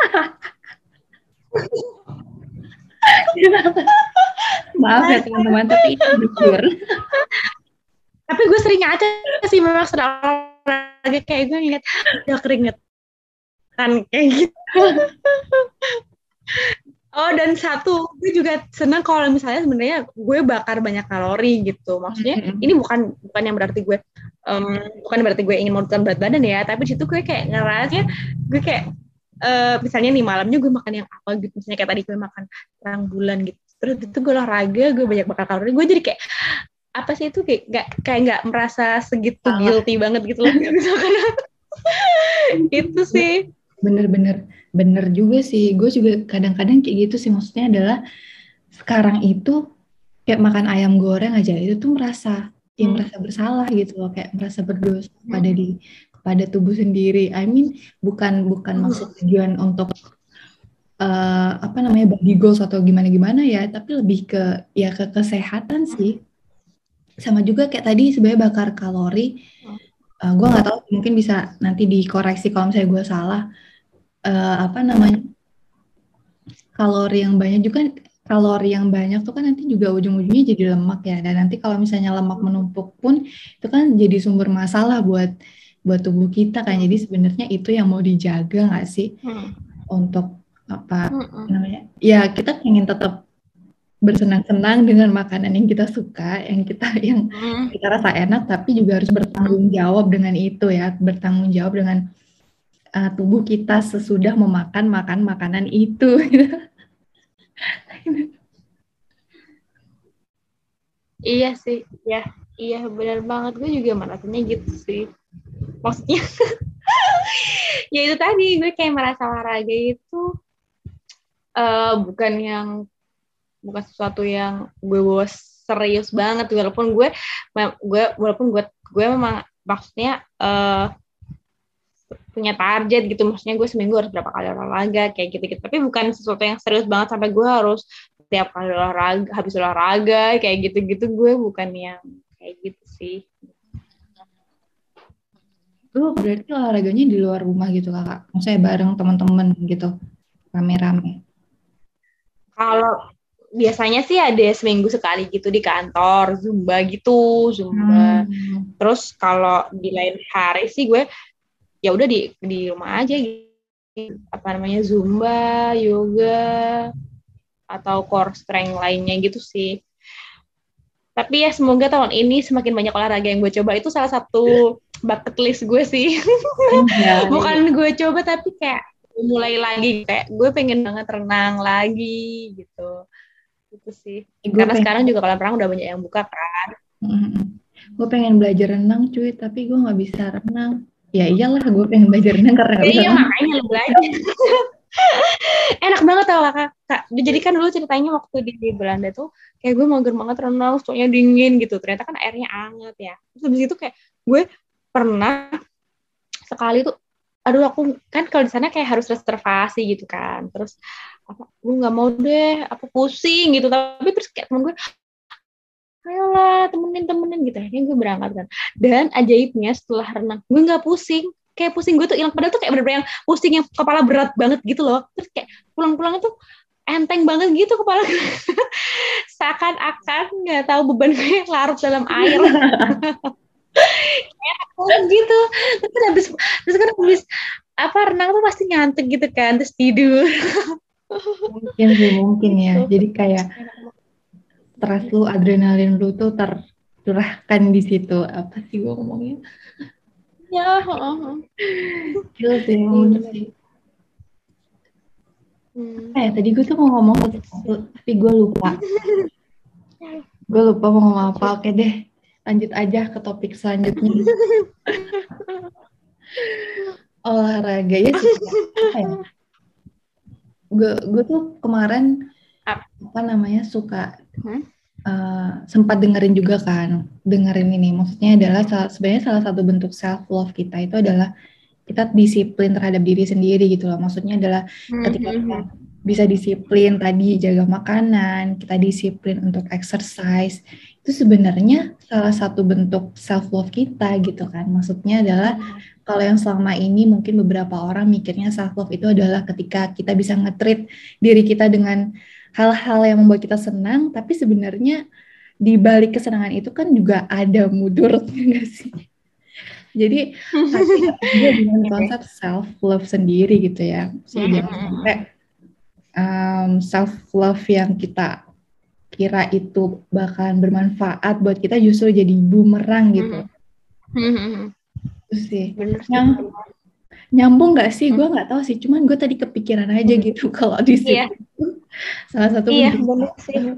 Maaf ya teman-teman, tapi itu jujur. Tapi gue sering aja sih memang sedang olahraga kayak gue ngeliat udah keringet kan kayak gitu. Oh dan satu, gue juga senang kalau misalnya sebenarnya gue bakar banyak kalori gitu. Maksudnya mm -hmm. ini bukan bukan yang berarti gue um, bukan berarti gue ingin menurunkan berat badan ya, tapi situ gue kayak ngerasa gue kayak uh, misalnya nih malamnya gue makan yang apa gitu misalnya kayak tadi gue makan terang bulan gitu terus itu gue olahraga gue banyak bakar kalori gue jadi kayak apa sih itu kayak nggak kayak nggak merasa segitu Salah. guilty banget gitu loh misalkan itu sih bener-bener bener juga sih gue juga kadang-kadang kayak gitu sih maksudnya adalah sekarang itu kayak makan ayam goreng aja itu tuh merasa ya hmm. merasa bersalah gitu loh kayak merasa berdosa hmm. pada di pada tubuh sendiri. I mean bukan bukan hmm. maksud tujuan untuk uh, apa namanya body goals atau gimana gimana ya, tapi lebih ke ya ke kesehatan sih. Sama juga kayak tadi sebenarnya bakar kalori. Uh, eh, gue nggak tahu mungkin bisa nanti dikoreksi kalau misalnya gue salah. Uh, apa namanya kalori yang banyak juga kalori yang banyak tuh kan nanti juga ujung-ujungnya jadi lemak ya dan nanti kalau misalnya lemak menumpuk pun itu kan jadi sumber masalah buat buat tubuh kita kan jadi sebenarnya itu yang mau dijaga nggak sih hmm. untuk apa hmm. namanya ya kita ingin tetap bersenang-senang dengan makanan yang kita suka yang kita yang hmm. kita rasa enak tapi juga harus bertanggung jawab dengan itu ya bertanggung jawab dengan uh, tubuh kita sesudah memakan makan makanan itu. Iya sih ya iya benar banget. Gue juga merasanya gitu sih. Maksudnya ya itu tadi gue kayak merasa olahraga itu uh, bukan yang bukan sesuatu yang gue bawa serius banget walaupun gue gue walaupun gue gue memang maksudnya uh, punya target gitu maksudnya gue seminggu harus berapa kali olahraga kayak gitu gitu tapi bukan sesuatu yang serius banget sampai gue harus setiap kali olahraga habis olahraga kayak gitu gitu gue bukan yang kayak gitu sih Lu berarti olahraganya di luar rumah gitu kakak? Maksudnya bareng teman-teman gitu, rame-rame? Kalau biasanya sih ada seminggu sekali gitu di kantor, zumba gitu, zumba. Hmm. Terus kalau di lain hari sih gue ya udah di di rumah aja gitu. Apa namanya zumba, yoga, atau core strength lainnya gitu sih. Tapi ya semoga tahun ini semakin banyak olahraga yang gue coba itu salah satu bucket list gue sih. Ya, Bukan gue coba tapi kayak mulai lagi kayak gue pengen banget renang lagi gitu. Itu sih. Karena pengen... sekarang juga kolam renang udah banyak yang buka kan. Mm-hmm. gue pengen belajar renang cuy tapi gue nggak bisa renang. Ya iyalah gue pengen belajar renang karena ya, iya makanya lu belajar. Enak banget tau kak, kak jadi kan dulu ceritanya waktu di, di Belanda tuh kayak gue mager banget renang soalnya dingin gitu. Ternyata kan airnya anget ya. Terus habis itu kayak gue pernah sekali tuh aduh aku kan kalau di sana kayak harus reservasi gitu kan. Terus apa gue nggak mau deh aku pusing gitu. Tapi terus kayak temen gue ayolah temenin temenin gitu. Akhirnya gue berangkat kan. Dan ajaibnya setelah renang gue nggak pusing. Kayak pusing gue tuh hilang. Padahal tuh kayak bener-bener yang pusing yang kepala berat banget gitu loh. Terus kayak pulang-pulang itu enteng banget gitu kepala seakan-akan nggak tahu beban gue larut dalam air. Kayak gitu. Terus habis terus kan habis apa renang tuh pasti nyantuk gitu kan terus tidur mungkin sih mungkin ya jadi kayak stres lu adrenalin lu tuh tercurahkan di situ apa sih gue ngomongnya ya Gila sih bener sih Hmm. Eh, tadi gue tuh mau ngomong sesuatu, tapi gue lupa. gue lupa mau ngomong apa. Oke deh, lanjut aja ke topik selanjutnya. Olahraga ya sih. Ya? Gue gue tuh kemarin apa namanya suka hmm? uh, sempat dengerin juga kan dengerin ini maksudnya adalah sebenarnya salah satu bentuk self love kita itu adalah kita disiplin terhadap diri sendiri gitu loh maksudnya adalah hmm, ketika hmm, kita hmm. bisa disiplin tadi jaga makanan kita disiplin untuk exercise itu sebenarnya salah satu bentuk self love kita gitu kan maksudnya adalah kalau yang selama ini mungkin beberapa orang mikirnya self love itu adalah ketika kita bisa ngetrit diri kita dengan hal-hal yang membuat kita senang, tapi sebenarnya di balik kesenangan itu kan juga ada mudorotnya gak sih? Jadi hati dengan konsep self love sendiri gitu ya. So, jangan sampai um, self love yang kita kira itu bahkan bermanfaat buat kita justru jadi bumerang gitu. Itu sih. Bener Yang nyambung nggak sih? Gue nggak tahu sih. Cuman gue tadi kepikiran aja gitu kalau di sini. Yeah salah satu iya bener sih hmm.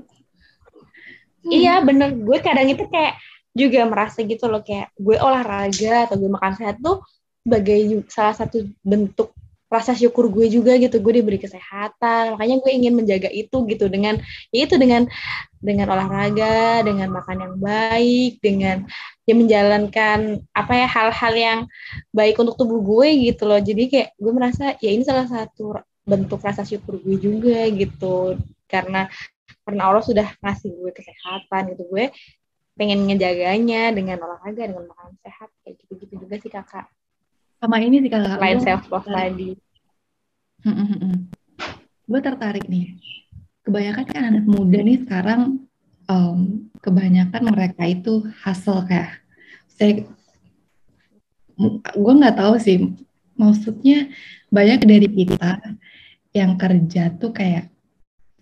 iya bener gue kadang itu kayak juga merasa gitu loh kayak gue olahraga atau gue makan sehat tuh sebagai salah satu bentuk rasa syukur gue juga gitu. Gue diberi kesehatan. Makanya gue ingin menjaga itu gitu dengan ya itu dengan dengan olahraga dengan makan yang baik dengan ya menjalankan apa ya hal-hal yang baik untuk tubuh gue gitu loh. Jadi kayak gue merasa ya ini salah satu bentuk rasa syukur gue juga gitu. Karena karena Allah sudah ngasih gue kesehatan gitu. Gue pengen ngejaganya dengan olahraga dengan makan sehat. Kayak gitu gitu juga sih kakak sama ini sih kakak lain self love tadi. Gue tertarik nih. Kebanyakan kan anak muda nih sekarang um, kebanyakan mereka itu hasil kayak saya gue nggak tahu sih. Maksudnya banyak dari kita yang kerja tuh kayak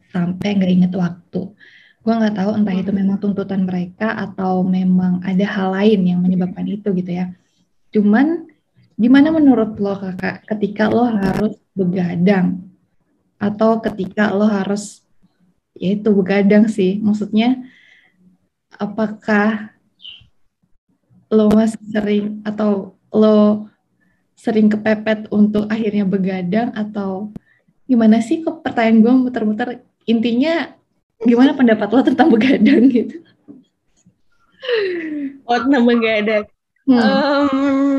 sampai nggak inget waktu. Gue nggak tahu entah itu memang tuntutan mereka atau memang ada hal lain yang menyebabkan itu gitu ya. Cuman gimana menurut lo kakak ketika lo harus begadang? Atau ketika lo harus ya itu begadang sih. Maksudnya apakah lo masih sering atau lo sering kepepet untuk akhirnya begadang? Atau gimana sih? Kok pertanyaan gue muter-muter intinya gimana pendapat lo tentang begadang gitu? Oh tentang begadang. Hmm. um,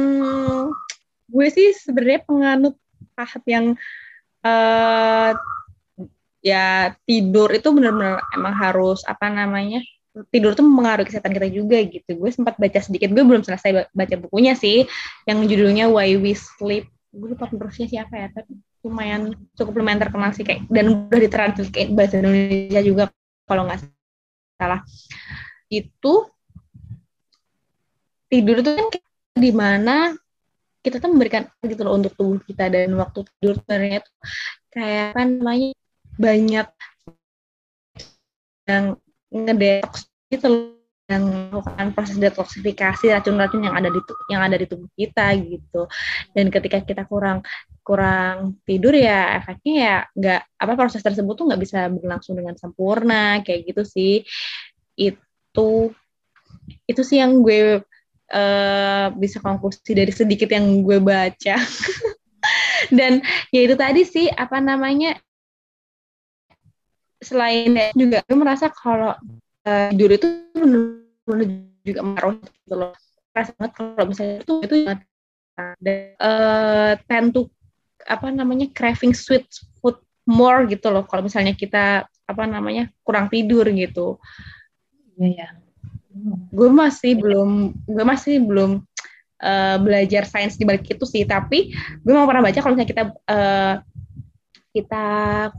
gue sih sebenarnya penganut tahap yang uh, ya tidur itu benar-benar emang harus apa namanya tidur tuh mempengaruhi kesehatan kita juga gitu. Gue sempat baca sedikit, gue belum selesai baca bukunya sih, yang judulnya Why We Sleep. Gue lupa penerusnya siapa ya, tapi lumayan cukup lumayan terkenal sih kayak dan udah ditranslate kayak bahasa Indonesia juga kalau nggak salah itu tidur itu kan di mana kita tuh memberikan gitu loh untuk tubuh kita dan waktu tidur ternyata kayak kan namanya banyak yang ngedetox gitu loh yang melakukan proses detoksifikasi racun-racun yang ada di yang ada di tubuh kita gitu. Dan ketika kita kurang kurang tidur ya efeknya ya nggak apa proses tersebut tuh nggak bisa berlangsung dengan sempurna kayak gitu sih. Itu itu sih yang gue uh, bisa konklusi dari sedikit yang gue baca dan ya itu tadi sih apa namanya selain juga gue merasa kalau uh, tidur itu benar juga ngaruh gitu loh rasa banget kalau misalnya itu itu uh, tend apa namanya craving sweet food more gitu loh kalau misalnya kita apa namanya kurang tidur gitu. Iya ya. Gue masih belum gue masih belum uh, belajar sains di balik itu sih, tapi gue mau pernah baca kalau misalnya kita uh, kita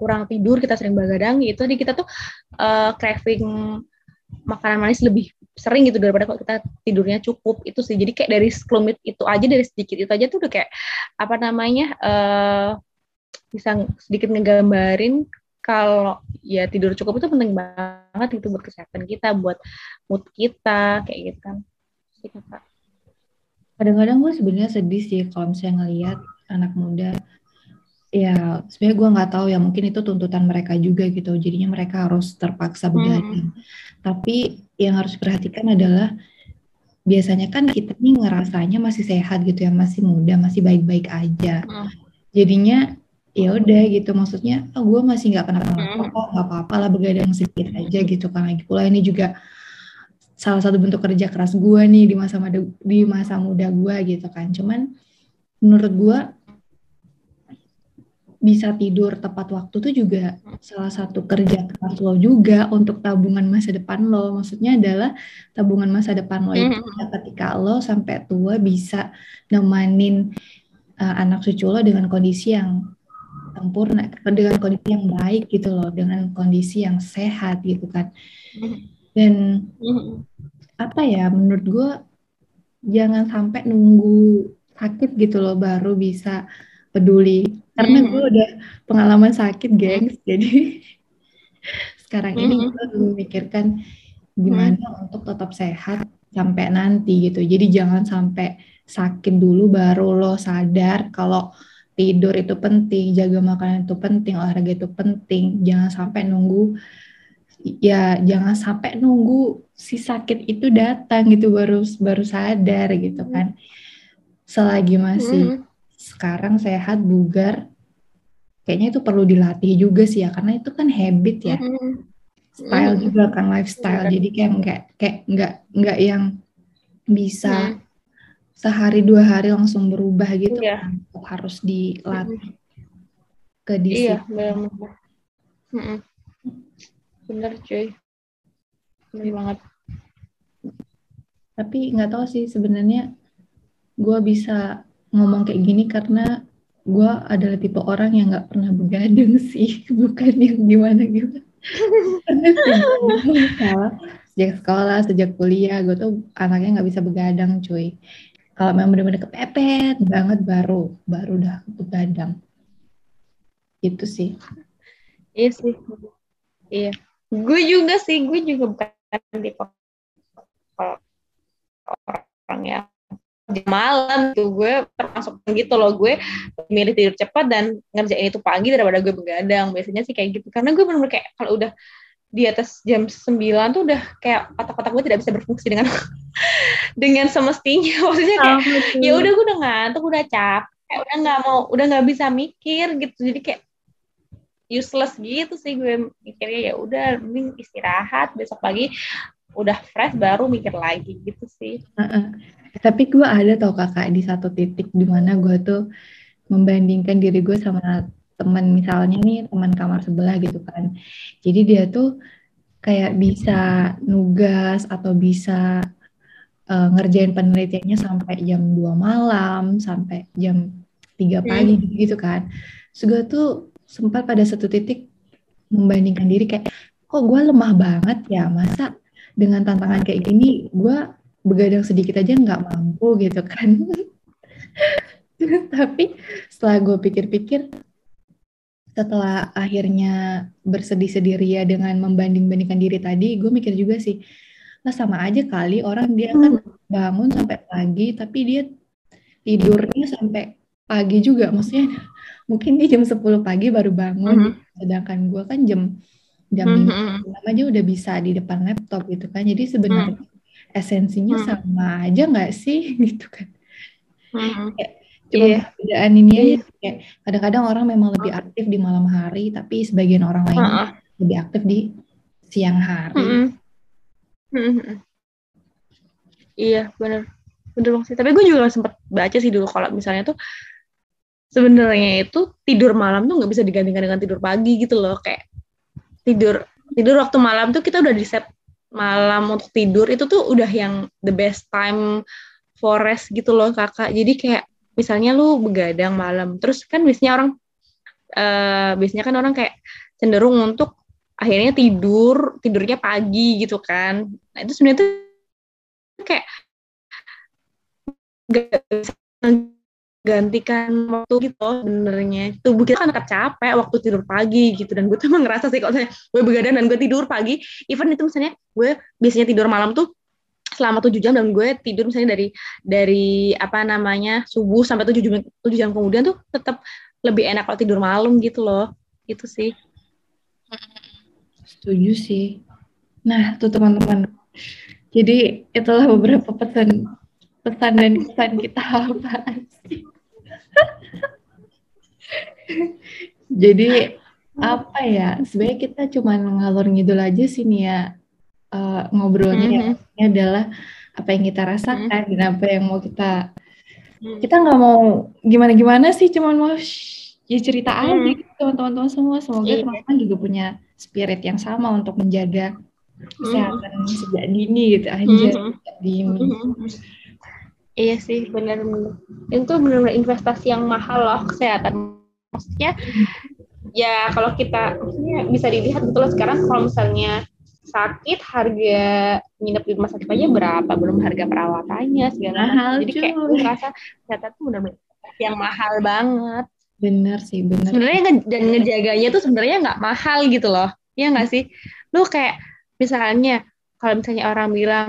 kurang tidur, kita sering begadang, itu di kita tuh uh, craving makanan manis lebih sering gitu daripada kalau kita tidurnya cukup. Itu sih. Jadi kayak dari sekelumit itu aja dari sedikit itu aja tuh udah kayak apa namanya uh, bisa sedikit ngegambarin kalau ya tidur cukup itu penting banget itu buat kesehatan kita buat mood kita kayak gitu kan. Kadang-kadang gue sebenarnya sedih sih kalau misalnya ngelihat anak muda. Ya sebenarnya gue nggak tahu ya mungkin itu tuntutan mereka juga gitu. Jadinya mereka harus terpaksa begadang. Hmm. tapi yang harus diperhatikan adalah biasanya kan kita nih ngerasanya masih sehat gitu ya masih muda masih baik-baik aja. Hmm. jadinya ya udah gitu maksudnya oh, gue masih nggak pernah apa kok nggak apa-apa lah begadang sedikit aja gitu kan lagi pula ini juga salah satu bentuk kerja keras gue nih di masa muda di masa muda gue gitu kan cuman menurut gue bisa tidur tepat waktu tuh juga salah satu kerja keras lo juga untuk tabungan masa depan lo. Maksudnya adalah tabungan masa depan lo itu mm-hmm. ketika lo sampai tua bisa nemanin uh, anak cucu lo dengan kondisi yang sempurna, dengan kondisi yang baik gitu loh, dengan kondisi yang sehat gitu kan. Mm-hmm. Dan mm-hmm. apa ya, menurut gue jangan sampai nunggu sakit gitu loh baru bisa peduli karena gue udah pengalaman sakit gengs jadi sekarang ini gue memikirkan gimana untuk tetap sehat sampai nanti gitu jadi jangan sampai sakit dulu baru lo sadar kalau tidur itu penting jaga makanan itu penting olahraga itu penting. Jangan sampai nunggu ya jangan sampai nunggu si sakit itu datang gitu baru baru sadar gitu kan. Selagi masih hmm. sekarang sehat bugar kayaknya itu perlu dilatih juga sih ya karena itu kan habit ya. Mm-hmm. style mm-hmm. juga kan lifestyle. Jadi kayak nggak kayak nggak nggak yang bisa mm. Sehari dua hari langsung berubah gitu yeah. kan harus dilatih mm. ke disiplin iya benar mm bener cuy. Bener banget. Tapi nggak tahu sih sebenarnya gue bisa ngomong kayak gini karena gue adalah tipe orang yang nggak pernah begadang sih. Bukan yang gimana gimana. Sejak sekolah sejak kuliah gue tuh anaknya nggak bisa begadang cuy kalau memang benar-benar kepepet banget baru baru udah begadang itu sih. Iya sih. Iya. Gue juga sih gue juga bukan tipe orang yang malam tuh. Gue termasuk gitu loh. Gue milih tidur cepat dan ngerjain itu pagi daripada gue begadang. Biasanya sih kayak gitu. Karena gue benar-benar kayak kalau udah di atas jam 9 tuh udah kayak otak-otak gue tidak bisa berfungsi dengan dengan semestinya. Maksudnya kayak ya udah gue udah ngantuk udah capek udah nggak mau udah nggak bisa mikir gitu. Jadi kayak useless gitu sih gue mikirnya. Ya udah mending istirahat besok pagi udah fresh baru mikir lagi gitu sih. Uh -uh tapi gue ada tau kakak di satu titik di mana gue tuh membandingkan diri gue sama teman misalnya nih teman kamar sebelah gitu kan. Jadi dia tuh kayak bisa nugas atau bisa uh, ngerjain penelitiannya sampai jam 2 malam sampai jam 3 pagi hmm. gitu kan. So gue tuh sempat pada satu titik membandingkan diri kayak kok gue lemah banget ya? Masa dengan tantangan kayak gini gue begadang sedikit aja nggak mampu? gitu kan. Tapi setelah gue pikir-pikir setelah akhirnya bersedih-sedih ria dengan membanding-bandingkan diri tadi gue mikir juga sih lah sama aja kali orang dia kan bangun sampai pagi tapi dia tidurnya sampai pagi juga maksudnya mungkin dia jam 10 pagi baru bangun mm -hmm. sedangkan gue kan jam jam mm -hmm. aja udah bisa di depan laptop gitu kan jadi sebenarnya mm -hmm esensinya Hmm. sama aja nggak sih gitu kan Hmm. Cuma Iya. perbedaan ini aja sih, kayak kadang-kadang orang memang lebih aktif di malam hari tapi sebagian orang lain Heeh. lebih aktif di siang hari Mm-mm. Mm-mm. Iya, bener. Bener banget sih. Tapi gue juga sempat baca sih dulu kalau misalnya tuh sebenarnya itu tidur malam tuh nggak bisa digantikan dengan tidur pagi gitu loh. Kayak tidur tidur waktu malam tuh kita udah di set malam untuk tidur itu tuh udah yang the best time for rest gitu loh kakak. Jadi kayak misalnya lu begadang malam, terus kan biasanya orang eh biasanya kan orang kayak cenderung untuk akhirnya tidur tidurnya pagi gitu kan. Nah itu sebenarnya tuh kayak gak gantikan waktu gitu loh sebenarnya tubuh kita kan tetap capek waktu tidur pagi gitu dan gue tuh emang ngerasa sih kalau misalnya gue begadang dan gue tidur pagi even itu misalnya gue biasanya tidur malam tuh selama tujuh jam dan gue tidur misalnya dari dari apa namanya subuh sampai tujuh jam tujuh jam kemudian tuh tetap lebih enak kalau tidur malam gitu loh. Itu sih. Setuju sih. Nah tuh teman-teman. Jadi itulah beberapa pesan pesan dan kesan kita bahas jadi apa ya? Sebenarnya kita cuma ngalor ngidul aja sih nih ya eh, ngobrolnya ya Mhm. Ini adalah apa yang kita rasakan dan apa yang mau kita Hmm. kita nggak mau gimana gimana sih cuma mau ya cerita aja Hmm. gitu teman-teman semua semoga Iya. teman-teman juga punya spirit yang sama untuk menjaga kesehatan sejak dini gitu aja sejak dini Mhm. Iya sih, benar-benar. Itu benar-benar investasi yang mahal loh kesehatan. Maksudnya, ya kalau kita maksudnya bisa dilihat betul sekarang kalau misalnya sakit harga nginep di rumah sakit aja berapa? Belum harga perawatannya segala Mahal, macam jadi kayak gue ngerasa kesehatan tuh benar-benar yang mahal banget. Bener sih bener. Sebenarnya nge- dan ngejaganya tuh sebenarnya nggak mahal gitu loh. Ya nggak sih? Lu kayak misalnya kalau misalnya orang bilang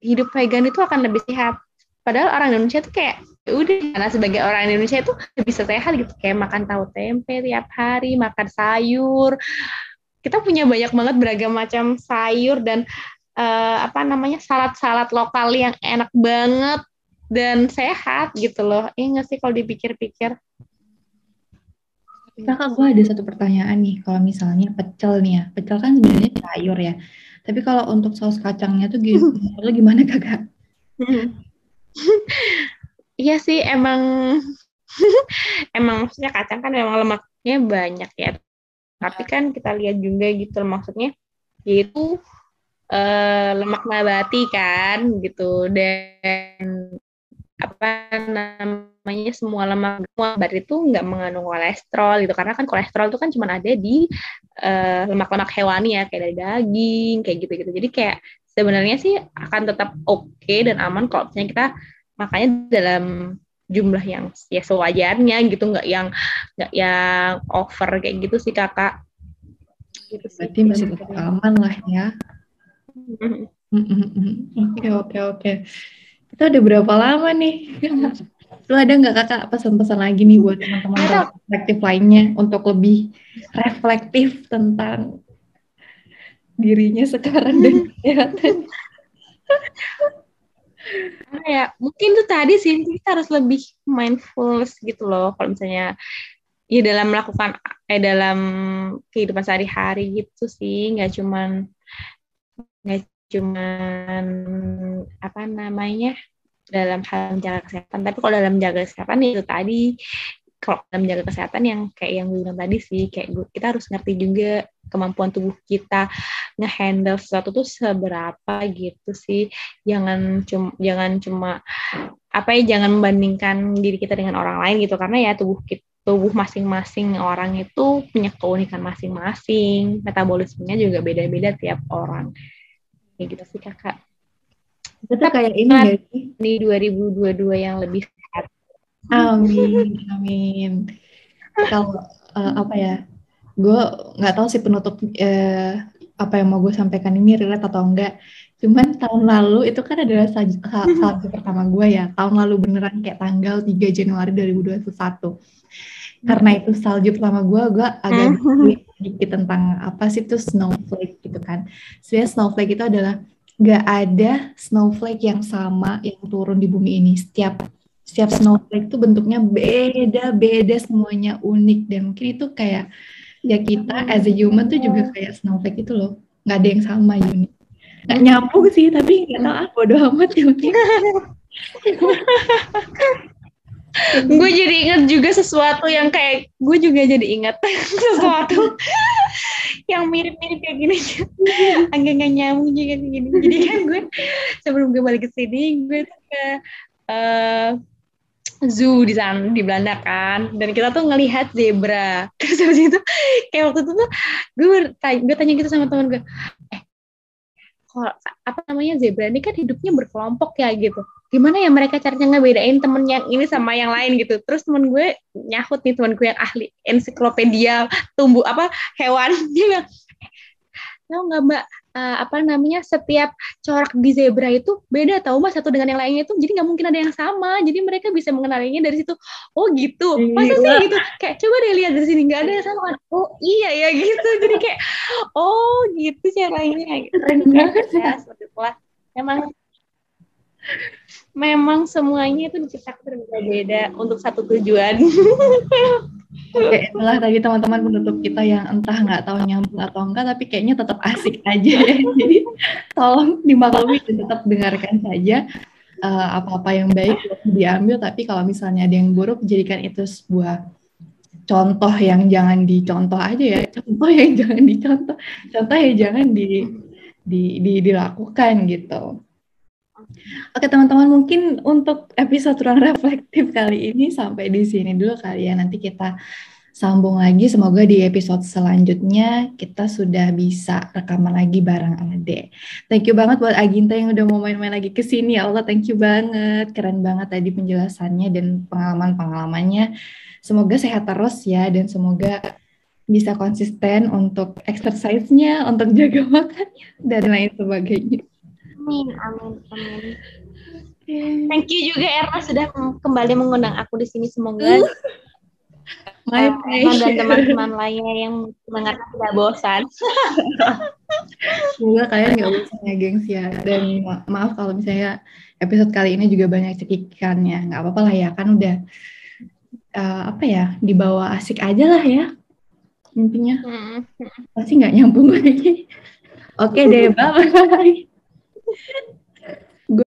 hidup vegan itu akan lebih sehat. Padahal orang Indonesia tuh kayak ya udah karena sebagai orang Indonesia itu bisa sehat gitu. Kayak makan tahu tempe tiap hari makan sayur kita punya banyak banget beragam macam sayur dan eh, apa namanya salad-salad lokal yang enak banget dan sehat gitu loh. Iya nggak sih kalau dipikir-pikir? kakak gue ada satu pertanyaan nih kalau misalnya pecel nih ya pecel kan sebenarnya sayur ya tapi kalau untuk saus kacangnya tuh gitu lo gimana kakak Iya sih emang emang maksudnya kacang kan memang lemaknya banyak ya. Tapi kan kita lihat juga gitu maksudnya yaitu eh, lemak nabati kan gitu dan apa namanya semua lemak nabati itu nggak mengandung kolesterol gitu karena kan kolesterol itu kan cuma ada di eh, lemak-lemak hewani ya kayak dari daging kayak gitu-gitu. Jadi kayak sebenarnya sih akan tetap oke dan aman kalau misalnya kita makanya dalam jumlah yang ya sewajarnya gitu nggak yang nggak yang over kayak gitu sih kakak gitu sih. berarti masih tetap aman lah ya Mhm. Oke oke oke. Kita udah berapa lama nih? Lu ada nggak kakak pesan-pesan lagi nih buat teman-teman reflektif lainnya untuk lebih reflektif tentang dirinya sekarang dan kesehatan? Ya? Mungkin tuh tadi sih kita harus lebih mindfulness gitu loh kalau misalnya ya dalam melakukan eh dalam kehidupan sehari-hari gitu sih nggak cuman nggak cuman apa namanya dalam hal menjaga kesehatan. Tapi kalau dalam menjaga kesehatan itu tadi kalau menjaga kesehatan yang kayak yang gue bilang tadi sih kayak gue, kita harus ngerti juga kemampuan tubuh kita ngehandle sesuatu tuh seberapa gitu sih. Jangan cuma jangan cuma apa ya jangan membandingkan diri kita dengan orang lain gitu. Karena ya tubuh kita tubuh masing-masing orang itu punya keunikan masing-masing. Metabolismenya juga beda-beda tiap orang. Kayak gitu sih kakak. Tuh kayak ini sih? ini 2022 yang lebih Amin, amin. Kalau eh, apa ya? Gue nggak tahu sih penutup eh, apa yang mau gue sampaikan ini relate atau enggak. Cuman tahun lalu itu kan adalah salju, sal- salju pertama gue ya. Tahun lalu beneran kayak tanggal 3 Januari 2021. Karena itu salju pertama gue, gue agak Hmm. sedikit tentang apa sih itu snowflake gitu kan. Sebenarnya snowflake itu adalah nggak ada snowflake yang sama yang turun di bumi ini. Setiap setiap snowflake itu bentuknya beda-beda semuanya unik. Dan mungkin itu kayak ya kita as a human tuh juga kayak snowflake itu loh. Nggak ada yang sama unik nggak nyambung sih tapi nggak tahu apa doa amat ya gue jadi inget juga sesuatu yang kayak gue juga jadi inget sesuatu yang mirip-mirip kayak gini. Agak nggak nyambung juga kayak gini. Jadi kan gue sebelum gue balik ke sini gue tuh ke uh, zoo di sana di Belanda kan. Dan kita tuh ngelihat zebra. Terus habis itu kayak waktu itu tuh gue tanya, gue tanya gitu sama teman gue eh kok apa namanya zebra ini kan hidupnya berkelompok ya gitu. Gimana ya mereka caranya ngebedain temen yang ini sama yang lain gitu. Terus temen gue nyahut nih temen gue yang ahli ensiklopedia tumbuh apa hewan. Dia bilang eh, tahu nggak mbak uh, apa namanya setiap corak di zebra itu beda tahu mas satu dengan yang lainnya itu. Jadi nggak mungkin ada yang sama. Jadi mereka bisa mengenalinya dari situ. Oh gitu. Masa sih gitu? Kayak coba deh lihat dari sini. Nggak ada yang sama. Oh iya ya gitu. Jadi kayak oh gitu caranya gitu. ya seperti itulah. Emang memang semuanya itu diciptakan berbeda-beda untuk satu tujuan. Oke, itulah tadi teman-teman penutup kita yang entah nggak tahu nyambung atau enggak, tapi kayaknya tetap asik aja ya. Jadi tolong dimaklumi dan tetap dengarkan saja uh, apa-apa yang baik diambil, tapi kalau misalnya ada yang buruk, jadikan itu sebuah contoh yang jangan dicontoh aja ya, contoh yang jangan dicontoh, contoh yang jangan di, di, di dilakukan gitu. Oke teman-teman mungkin untuk episode ruang reflektif kali ini sampai di sini dulu kali ya nanti kita sambung lagi semoga di episode selanjutnya kita sudah bisa rekaman lagi bareng Ade. Thank you banget buat Aginta yang udah mau main-main lagi ke sini ya Allah thank you banget keren banget tadi penjelasannya dan pengalaman-pengalamannya. Semoga sehat terus ya dan semoga bisa konsisten untuk exercise-nya, untuk jaga makannya dan lain sebagainya. Amin, amin, amin. Thank you juga Erna sudah kembali mengundang aku di sini. Semoga My uh, dan teman-teman lainnya yang mendengar tidak bosan. Semoga kalian nggak bosan ya, gengs ya. Dan ma maaf kalau misalnya episode kali ini juga banyak cekikannya. Nggak apa-apa lah ya, kan udah uh, apa ya, dibawa asik aja lah ya. Intinya. Hmm. Pasti nggak nyambung lagi. Oke okay deh, gue